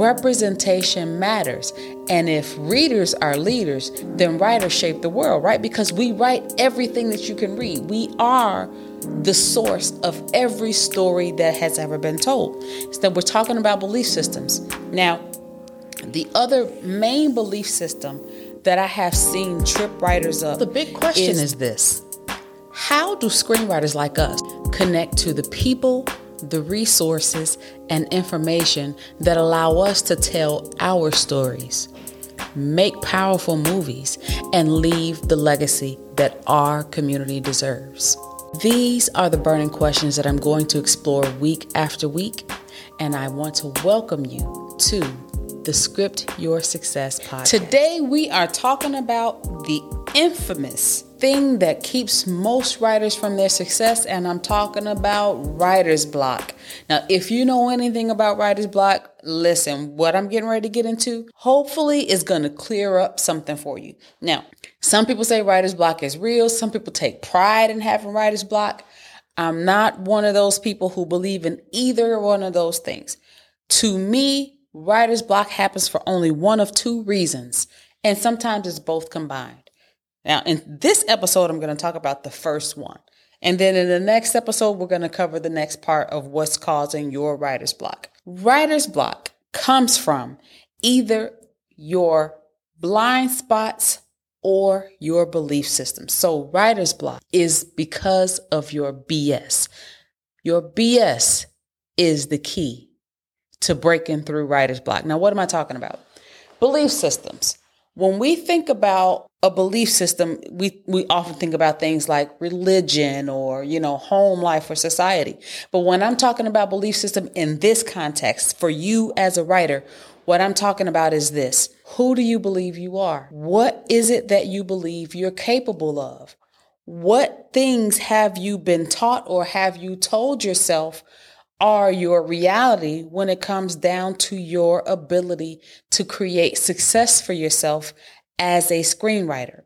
representation matters. And if readers are leaders, then writers shape the world, right? Because we write everything that you can read. We are the source of every story that has ever been told. So we're talking about belief systems. Now, the other main belief system that I have seen trip writers up. The big question is, is this How do screenwriters like us connect to the people, the resources, and information that allow us to tell our stories, make powerful movies, and leave the legacy that our community deserves? These are the burning questions that I'm going to explore week after week, and I want to welcome you to the Script Your Success podcast. Today, we are talking about the infamous thing that keeps most writers from their success, and I'm talking about writer's block. Now, if you know anything about writer's block, listen, what I'm getting ready to get into hopefully is going to clear up something for you. Now, some people say writer's block is real, some people take pride in having writer's block. I'm not one of those people who believe in either one of those things. To me, writer's block happens for only one of two reasons, and sometimes it's both combined. Now, in this episode, I'm going to talk about the first one. And then in the next episode, we're going to cover the next part of what's causing your writer's block. Writer's block comes from either your blind spots or your belief system. So, writer's block is because of your BS. Your BS is the key to breaking through writer's block. Now, what am I talking about? Belief systems. When we think about a belief system, we, we often think about things like religion or, you know, home life or society. But when I'm talking about belief system in this context, for you as a writer, what I'm talking about is this. Who do you believe you are? What is it that you believe you're capable of? What things have you been taught or have you told yourself are your reality when it comes down to your ability to create success for yourself as a screenwriter.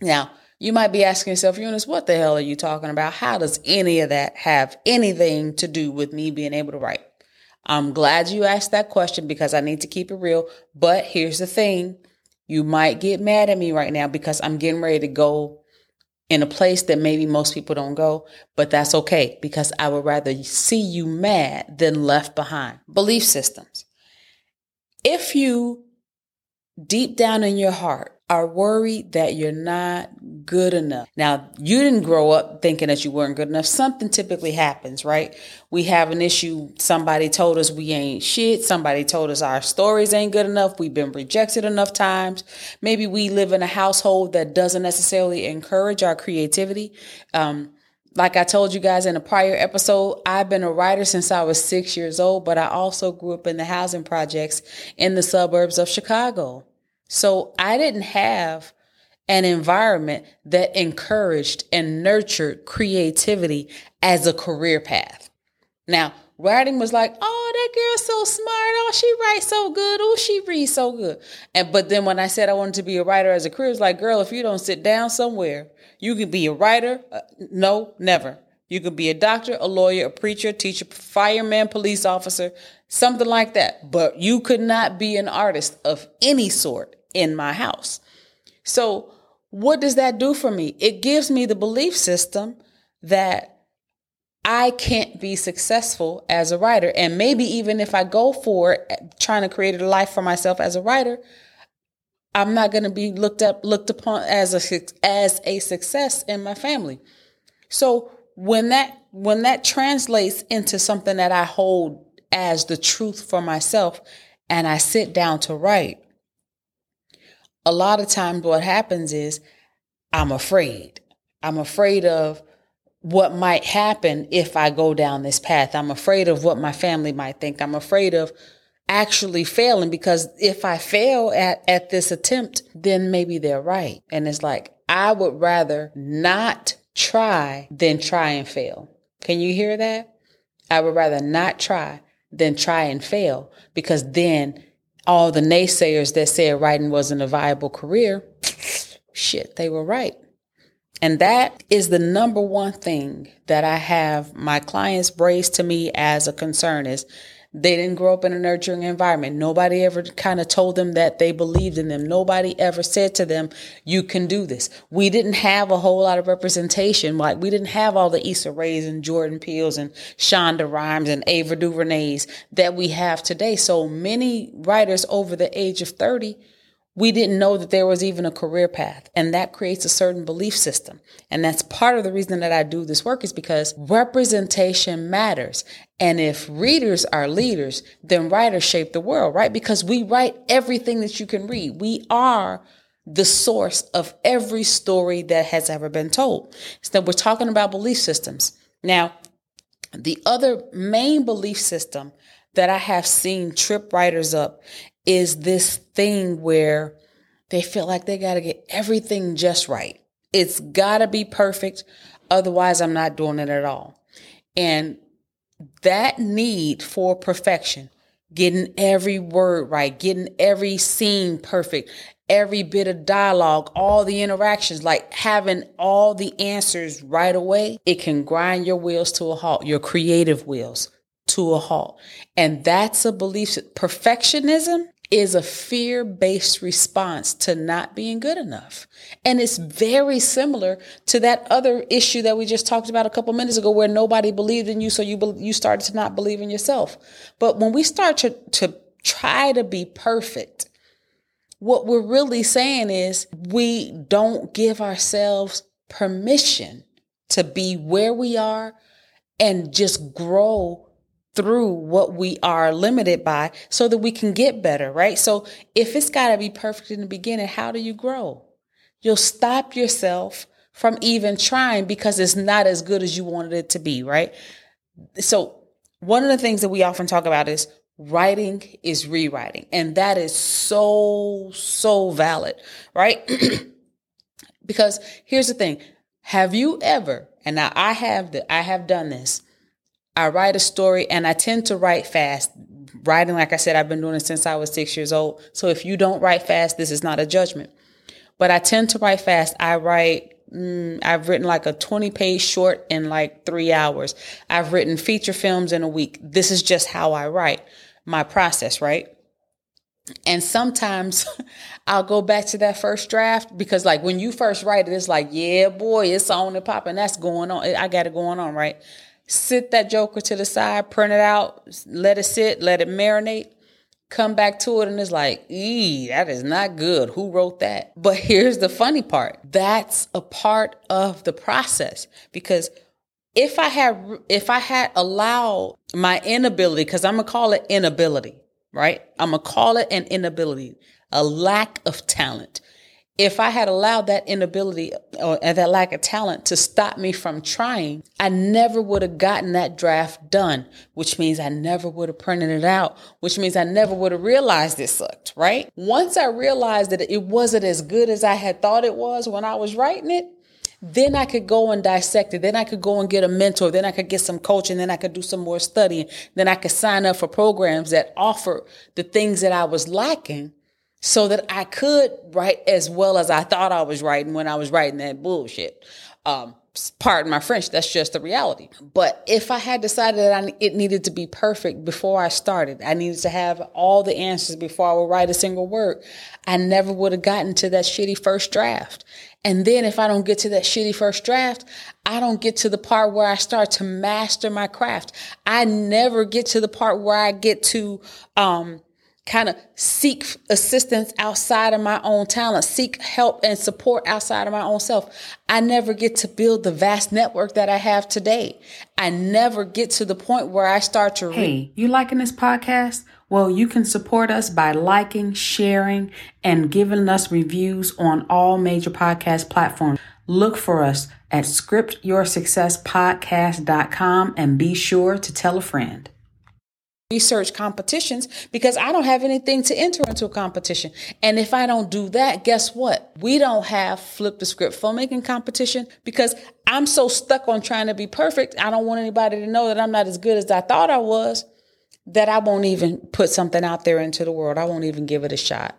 Now, you might be asking yourself, Eunice, what the hell are you talking about? How does any of that have anything to do with me being able to write? I'm glad you asked that question because I need to keep it real. But here's the thing you might get mad at me right now because I'm getting ready to go in a place that maybe most people don't go, but that's okay because I would rather see you mad than left behind. Belief systems. If you deep down in your heart are worried that you're not good enough. Now, you didn't grow up thinking that you weren't good enough. Something typically happens, right? We have an issue. Somebody told us we ain't shit. Somebody told us our stories ain't good enough. We've been rejected enough times. Maybe we live in a household that doesn't necessarily encourage our creativity. Um, like I told you guys in a prior episode, I've been a writer since I was six years old, but I also grew up in the housing projects in the suburbs of Chicago. So I didn't have an environment that encouraged and nurtured creativity as a career path. Now, writing was like, oh, that girl's so smart. Oh, she writes so good. Oh, she reads so good. And but then when I said I wanted to be a writer as a career, it's like, girl, if you don't sit down somewhere, you can be a writer. Uh, no, never. You could be a doctor, a lawyer, a preacher, teacher, fireman, police officer, something like that. But you could not be an artist of any sort in my house. So, what does that do for me? It gives me the belief system that I can't be successful as a writer. And maybe even if I go for trying to create a life for myself as a writer, I'm not going to be looked up, looked upon as a, as a success in my family. So when that, when that translates into something that I hold as the truth for myself and I sit down to write, a lot of times what happens is I'm afraid. I'm afraid of what might happen if I go down this path. I'm afraid of what my family might think. I'm afraid of actually failing because if I fail at, at this attempt, then maybe they're right. And it's like, I would rather not try than try and fail. Can you hear that? I would rather not try than try and fail because then all the naysayers that said writing wasn't a viable career, shit, they were right. And that is the number one thing that I have my clients raise to me as a concern is They didn't grow up in a nurturing environment. Nobody ever kind of told them that they believed in them. Nobody ever said to them, you can do this. We didn't have a whole lot of representation. Like we didn't have all the Issa Raes and Jordan Peeles and Shonda Rhimes and Ava DuVernays that we have today. So many writers over the age of 30 we didn't know that there was even a career path and that creates a certain belief system. And that's part of the reason that i do this work is because representation matters. And if readers are leaders then writers shape the world right? Because we write everything that you can read. We are the source of every story that has ever been told. So we're talking about belief systems. Now the other main belief system that I have seen trip writers up is this thing where they feel like they got to get everything just right. It's got to be perfect. Otherwise, I'm not doing it at all. And that need for perfection, getting every word right, getting every scene perfect, every bit of dialogue, all the interactions, like having all the answers right away, it can grind your wheels to a halt, your creative wheels to a halt. And that's a belief. Perfectionism is a fear based response to not being good enough. And it's very similar to that other issue that we just talked about a couple minutes ago where nobody believed in you. So you, be, you started to not believe in yourself. But when we start to, to try to be perfect, what we're really saying is we don't give ourselves permission to be where we are and just grow through what we are limited by so that we can get better, right? So if it's got to be perfect in the beginning, how do you grow? You'll stop yourself from even trying because it's not as good as you wanted it to be, right? So one of the things that we often talk about is writing is rewriting. And that is so, so valid, right? because here's the thing. Have you ever, and now I have the, I have done this I write a story and I tend to write fast. Writing, like I said, I've been doing it since I was six years old. So if you don't write fast, this is not a judgment. But I tend to write fast. I write, mm, I've written like a 20 page short in like three hours. I've written feature films in a week. This is just how I write my process, right? And sometimes I'll go back to that first draft because, like, when you first write it, it's like, yeah, boy, it's on and popping. That's going on. I got it going on, right? Sit that joker to the side, print it out, let it sit, let it marinate, come back to it, and it's like, ee, that is not good. Who wrote that? But here's the funny part that's a part of the process because if I had if I had allowed my inability, because I'm gonna call it inability, right? I'm gonna call it an inability, a lack of talent if I had allowed that inability or that lack of talent to stop me from trying, I never would have gotten that draft done, which means I never would have printed it out, which means I never would have realized it sucked, right? Once I realized that it wasn't as good as I had thought it was when I was writing it, then I could go and dissect it. Then I could go and get a mentor. Then I could get some coaching. Then I could do some more studying. Then I could sign up for programs that offer the things that I was lacking so that I could write as well as I thought I was writing when I was writing that bullshit. Um, pardon my French, that's just the reality. But if I had decided that I, it needed to be perfect before I started, I needed to have all the answers before I would write a single word, I never would have gotten to that shitty first draft. And then if I don't get to that shitty first draft, I don't get to the part where I start to master my craft. I never get to the part where I get to, um, kind of seek assistance outside of my own talent, seek help and support outside of my own self. I never get to build the vast network that I have today. I never get to the point where I start to. Hey, you liking this podcast? Well, you can support us by liking, sharing, and giving us reviews on all major podcast platforms. Look for us at scriptyoursuccesspodcast.com and be sure to tell a friend research competitions because I don't have anything to enter into a competition. And if I don't do that, guess what? We don't have flip the script filmmaking competition because I'm so stuck on trying to be perfect. I don't want anybody to know that I'm not as good as I thought I was that I won't even put something out there into the world. I won't even give it a shot.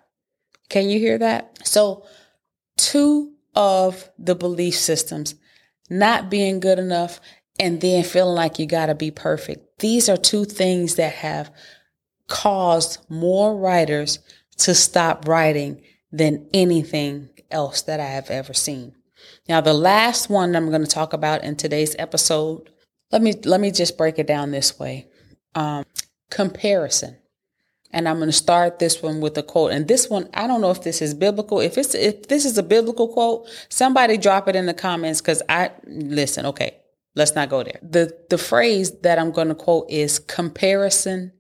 Can you hear that? So two of the belief systems, not being good enough and then feeling like you got to be perfect. These are two things that have caused more writers to stop writing than anything else that I have ever seen. Now, the last one I'm going to talk about in today's episode, let me let me just break it down this way. Um, comparison. And I'm going to start this one with a quote. And this one, I don't know if this is biblical. If it's if this is a biblical quote, somebody drop it in the comments because I listen. Okay, let's not go there. the The phrase that I'm going to quote is "Comparison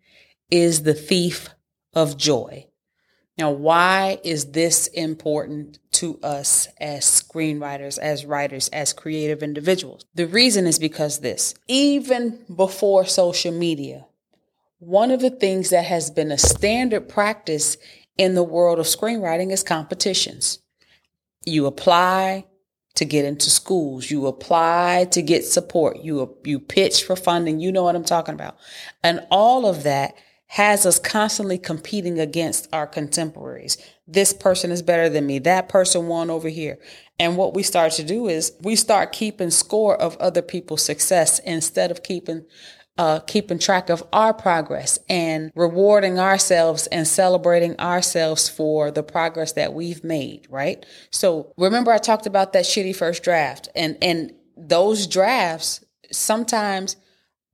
is the thief of joy." Now, why is this important to us as screenwriters, as writers, as creative individuals? The reason is because this, even before social media, one of the things that has been a standard practice in the world of screenwriting is competitions. You apply to get into schools, you apply to get support, you you pitch for funding, you know what I'm talking about. And all of that has us constantly competing against our contemporaries. This person is better than me. That person won over here. And what we start to do is we start keeping score of other people's success instead of keeping uh, keeping track of our progress and rewarding ourselves and celebrating ourselves for the progress that we've made, right? So remember I talked about that shitty first draft and, and those drafts sometimes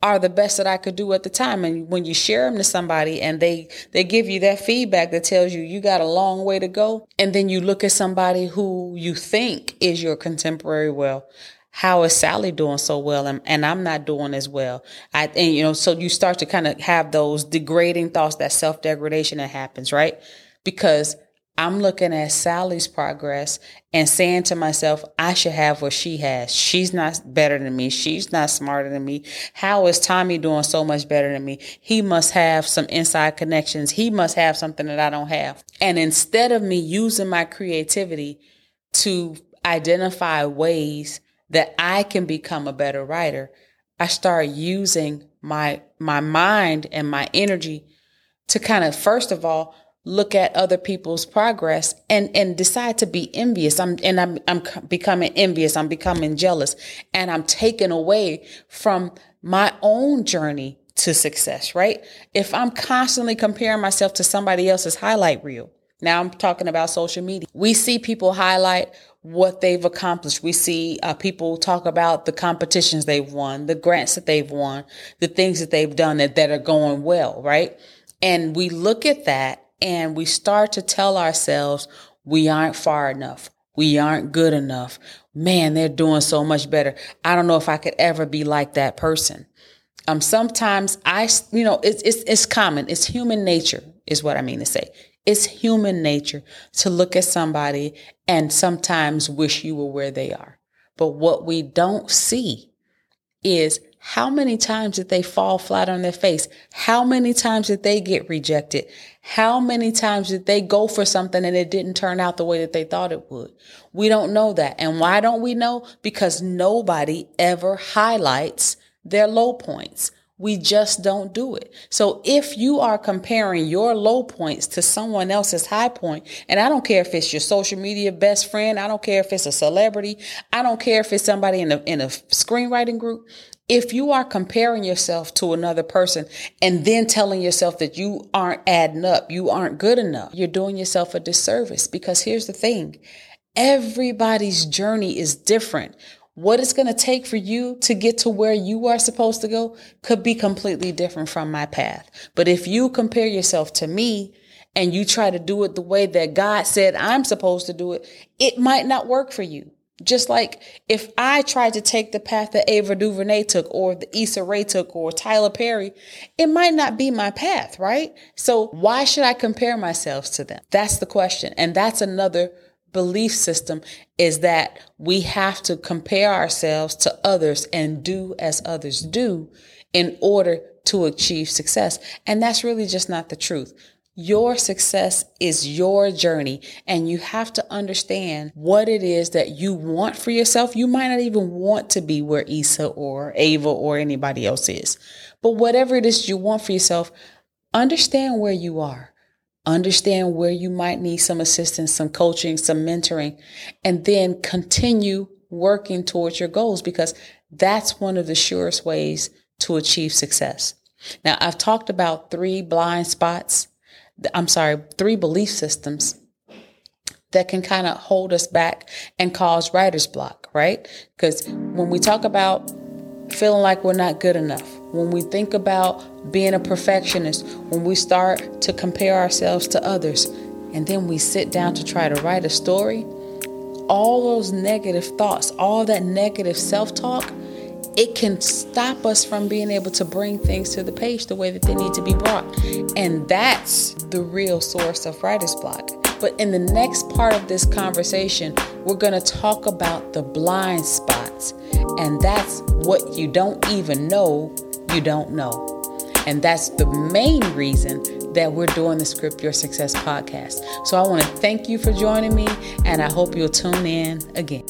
are the best that I could do at the time. And when you share them to somebody and they, they give you that feedback that tells you you got a long way to go. And then you look at somebody who you think is your contemporary. Well, how is Sally doing so well and, and I'm not doing as well? I and you know, so you start to kind of have those degrading thoughts, that self degradation that happens, right? Because I'm looking at Sally's progress and saying to myself, I should have what she has. She's not better than me. She's not smarter than me. How is Tommy doing so much better than me? He must have some inside connections. He must have something that I don't have. And instead of me using my creativity to identify ways that I can become a better writer, I start using my, my mind and my energy to kind of, first of all, look at other people's progress and, and decide to be envious. I'm, and I'm, I'm becoming envious. I'm becoming jealous and I'm taken away from my own journey to success, right? If I'm constantly comparing myself to somebody else's highlight reel, now I'm talking about social media. We see people highlight what they've accomplished. We see uh, people talk about the competitions they've won, the grants that they've won, the things that they've done that, that are going well, right? And we look at that and we start to tell ourselves we aren't far enough. We aren't good enough. Man, they're doing so much better. I don't know if I could ever be like that person. Um, sometimes I, you know, it's, it's, it's common. It's human nature is what I mean to say. It's human nature to look at somebody and sometimes wish you were where they are. But what we don't see is how many times did they fall flat on their face? How many times did they get rejected? How many times did they go for something and it didn't turn out the way that they thought it would? We don't know that. And why don't we know? Because nobody ever highlights their low points. We just don't do it. So if you are comparing your low points to someone else's high point, and I don't care if it's your social media best friend, I don't care if it's a celebrity, I don't care if it's somebody in a, in a screenwriting group. If you are comparing yourself to another person and then telling yourself that you aren't adding up, you aren't good enough, you're doing yourself a disservice because here's the thing. Everybody's journey is different what it's going to take for you to get to where you are supposed to go could be completely different from my path. But if you compare yourself to me and you try to do it the way that God said I'm supposed to do it, it might not work for you. Just like if I tried to take the path that Ava DuVernay took or the Issa Rae took or Tyler Perry, it might not be my path, right? So why should I compare myself to them? That's the question. And that's another belief system is that we have to compare ourselves to others and do as others do in order to achieve success. And that's really just not the truth. Your success is your journey and you have to understand what it is that you want for yourself. You might not even want to be where Issa or Ava or anybody else is, but whatever it is you want for yourself, understand where you are understand where you might need some assistance, some coaching, some mentoring, and then continue working towards your goals because That's one of the surest ways to achieve success. Now, I've talked about three blind spots. I'm sorry, three belief systems that can kind of hold us back and cause writer's block, right? Because when we talk about feeling like we're not good enough, when we think about being a perfectionist, when we start to compare ourselves to others, and then we sit down to try to write a story, all those negative thoughts, all that negative self talk, it can stop us from being able to bring things to the page the way that they need to be brought. And that's the real source of writer's block. But in the next part of this conversation, we're going to talk about the blind spots. And that's what you don't even know you don't know. And that's the main reason that we're doing the Script Your Success podcast. So I want to thank you for joining me, and I hope you'll tune in again.